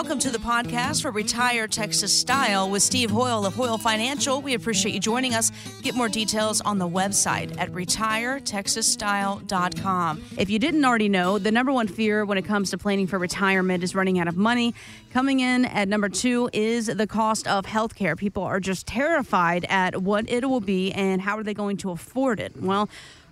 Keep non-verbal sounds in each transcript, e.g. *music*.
welcome to the podcast for Retire Texas Style with Steve Hoyle of Hoyle Financial. We appreciate you joining us. Get more details on the website at retiretexasstyle.com. If you didn't already know, the number one fear when it comes to planning for retirement is running out of money. Coming in at number two is the cost of health care. People are just terrified at what it will be and how are they going to afford it. Well,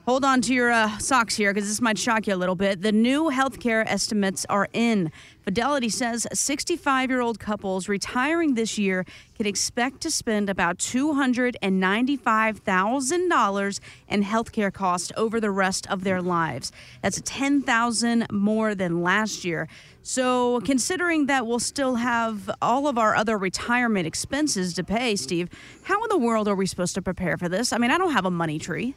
Hold on to your uh, socks here because this might shock you a little bit. The new healthcare estimates are in. Fidelity says 65 year old couples retiring this year can expect to spend about $295,000 in healthcare costs over the rest of their lives. That's 10,000 more than last year. So, considering that we'll still have all of our other retirement expenses to pay, Steve, how in the world are we supposed to prepare for this? I mean, I don't have a money tree.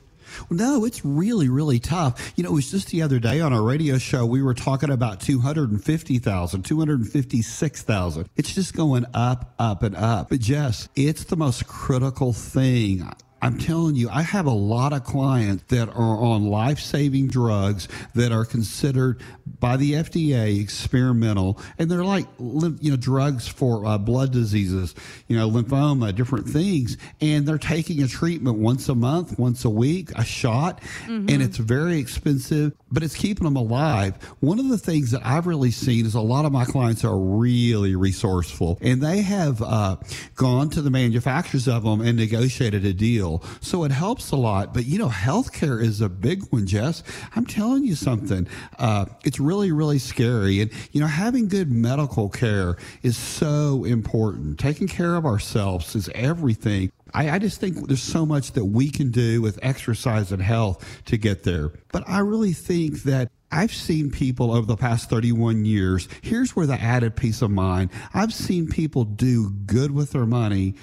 No, it's really, really tough. You know, it was just the other day on our radio show, we were talking about 250,000, 256,000. It's just going up, up, and up. But Jess, it's the most critical thing I'm telling you, I have a lot of clients that are on life saving drugs that are considered by the FDA experimental, and they're like you know drugs for uh, blood diseases, you know lymphoma, different things, and they're taking a treatment once a month, once a week, a shot, mm-hmm. and it's very expensive, but it's keeping them alive. One of the things that I've really seen is a lot of my clients are really resourceful, and they have uh, gone to the manufacturers of them and negotiated a deal so it helps a lot. But you know, healthcare is a big one, Jess. I'm telling you something. Uh, it's really, really scary. And you know, having good medical care is so important. Taking care of ourselves is everything. I, I, just think there's so much that we can do with exercise and health to get there. But I really think that I've seen people over the past 31 years. Here's where the added peace of mind. I've seen people do good with their money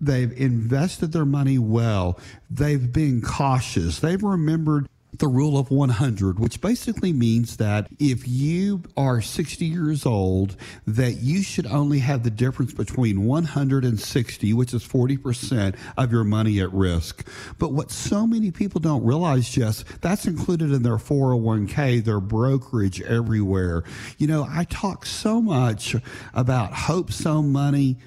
They've invested their money well. They've been cautious. They've remembered the rule of 100 which basically means that if you are 60 years old that you should only have the difference between 160 which is 40% of your money at risk but what so many people don't realize just that's included in their 401k their brokerage everywhere you know i talk so much about hope so money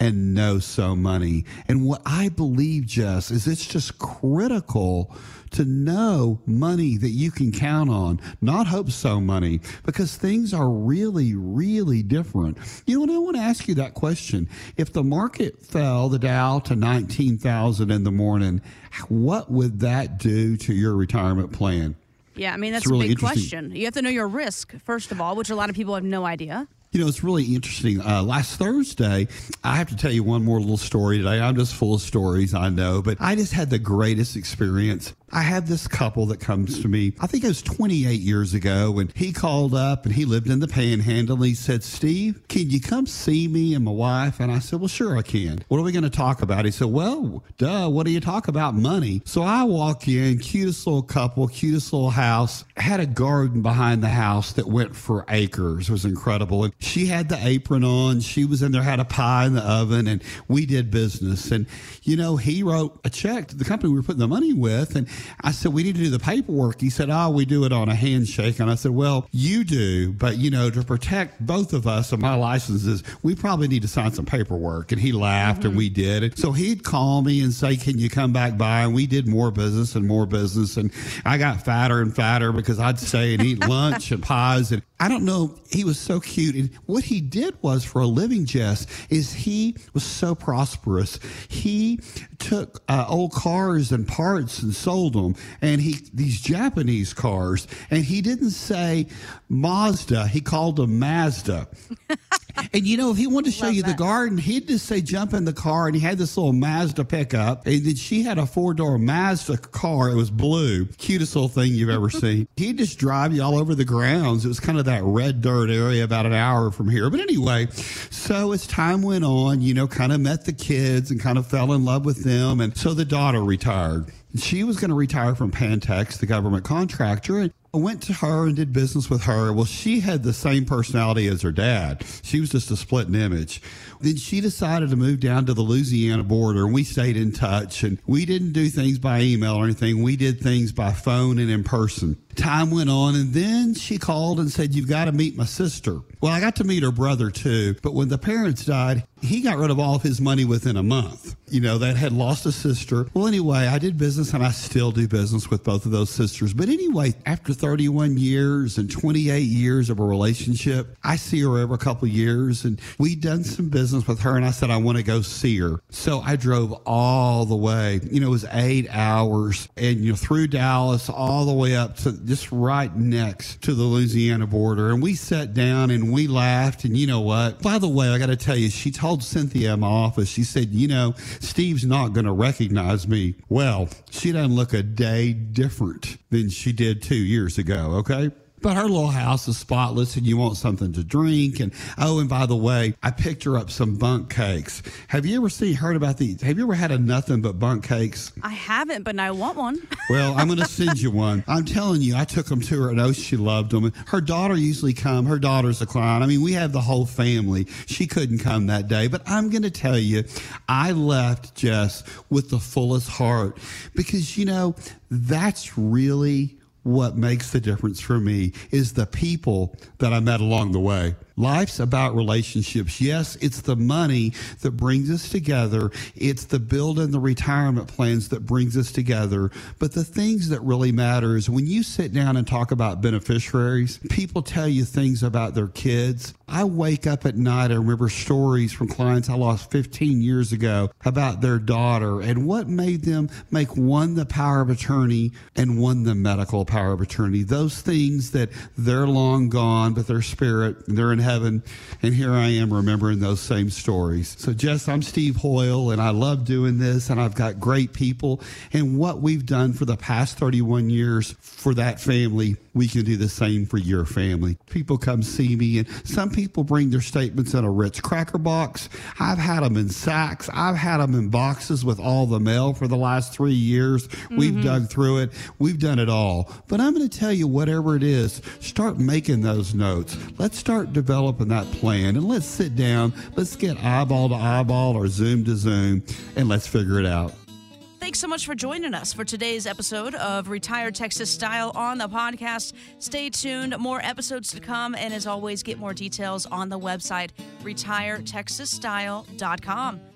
and know so money. And what I believe, Jess, is it's just critical to know money that you can count on, not hope so money, because things are really, really different. You know, and I want to ask you that question. If the market fell, the Dow to 19,000 in the morning, what would that do to your retirement plan? Yeah, I mean, that's really a big question. You have to know your risk, first of all, which a lot of people have no idea. You know, it's really interesting. Uh, last Thursday, I have to tell you one more little story today. I'm just full of stories, I know, but I just had the greatest experience I had this couple that comes to me, I think it was 28 years ago, and he called up and he lived in the panhandle. And he said, Steve, can you come see me and my wife? And I said, Well, sure, I can. What are we going to talk about? He said, Well, duh, what do you talk about? Money. So I walk in, cutest little couple, cutest little house, had a garden behind the house that went for acres. It was incredible. She had the apron on. She was in there, had a pie in the oven, and we did business. And, you know, he wrote a check to the company we were putting the money with. And I said, we need to do the paperwork. He said, oh, we do it on a handshake. And I said, well, you do, but you know, to protect both of us and my licenses, we probably need to sign some paperwork. And he laughed mm-hmm. and we did it. So he'd call me and say, can you come back by? And we did more business and more business. And I got fatter and fatter because I'd stay and eat *laughs* lunch and pies. And I don't know. He was so cute. And what he did was for a living, Jess, is he was so prosperous. He took uh, old cars and parts and sold them, and he these Japanese cars, and he didn't say Mazda, he called them Mazda. *laughs* *laughs* and you know, if he wanted to show Love you that. the garden, he'd just say jump in the car, and he had this little Mazda pickup, and then she had a four door Mazda car. It was blue, cutest little thing you've ever *laughs* seen. He'd just drive you all over the grounds. It was kind of that red dirt area, about an hour from here. But anyway, so as time went on, you know, kind of met the kids and kind of fell in love with them, and so the daughter retired. She was going to retire from Pantex, the government contractor, and went to her and did business with her. Well, she had the same personality as her dad. She was just a split image. Then she decided to move down to the Louisiana border and we stayed in touch and we didn't do things by email or anything. We did things by phone and in person time went on, and then she called and said, You've got to meet my sister. Well, I got to meet her brother too, but when the parents died, he got rid of all of his money within a month. You know, that had lost a sister. Well, anyway, I did business and I still do business with both of those sisters. But anyway, after 31 years and 28 years of a relationship, I see her every couple years and we'd done some business with her and I said, I want to go see her. So I drove all the way, you know, it was eight hours and, you know, through Dallas all the way up to just right next to the Louisiana border. And we sat down and we laughed. And you know what? By the way, I got to tell you, she told Cynthia in my office, she said, you know, Steve's not going to recognize me. Well, she doesn't look a day different than she did two years ago. Okay. But her little house is spotless and you want something to drink. And oh, and by the way, I picked her up some Bundt cakes. Have you ever seen, heard about these? Have you ever had a nothing but Bundt cakes? I haven't, but now I want one. *laughs* Well, I'm going to send you one. I'm telling you, I took them to her. I know oh, she loved them. Her daughter usually come. Her daughter's a client. I mean, we have the whole family. She couldn't come that day, but I'm going to tell you, I left Jess with the fullest heart because, you know, that's really what makes the difference for me is the people that I met along the way. Life's about relationships. Yes, it's the money that brings us together. It's the build and the retirement plans that brings us together. But the things that really matter is when you sit down and talk about beneficiaries, people tell you things about their kids. I wake up at night. I remember stories from clients I lost 15 years ago about their daughter and what made them make one the power of attorney and one the medical power of attorney. Those things that they're long gone, but their spirit, they're in heaven. And here I am remembering those same stories. So, Jess, I'm Steve Hoyle, and I love doing this, and I've got great people. And what we've done for the past 31 years for that family, we can do the same for your family. People come see me, and some people bring their statements in a Ritz cracker box. I've had them in sacks, I've had them in boxes with all the mail for the last three years. Mm-hmm. We've dug through it, we've done it all. But I'm going to tell you, whatever it is, start making those notes. Let's start developing that plan, and let's sit down, let's get eyeball to eyeball or Zoom to Zoom, and let's figure it out. Thanks so much for joining us for today's episode of Retire Texas Style on the podcast. Stay tuned, more episodes to come, and as always, get more details on the website retiretexasstyle.com.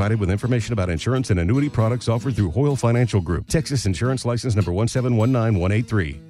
provided with information about insurance and annuity products offered through Hoyle Financial Group. Texas Insurance License number 1719183.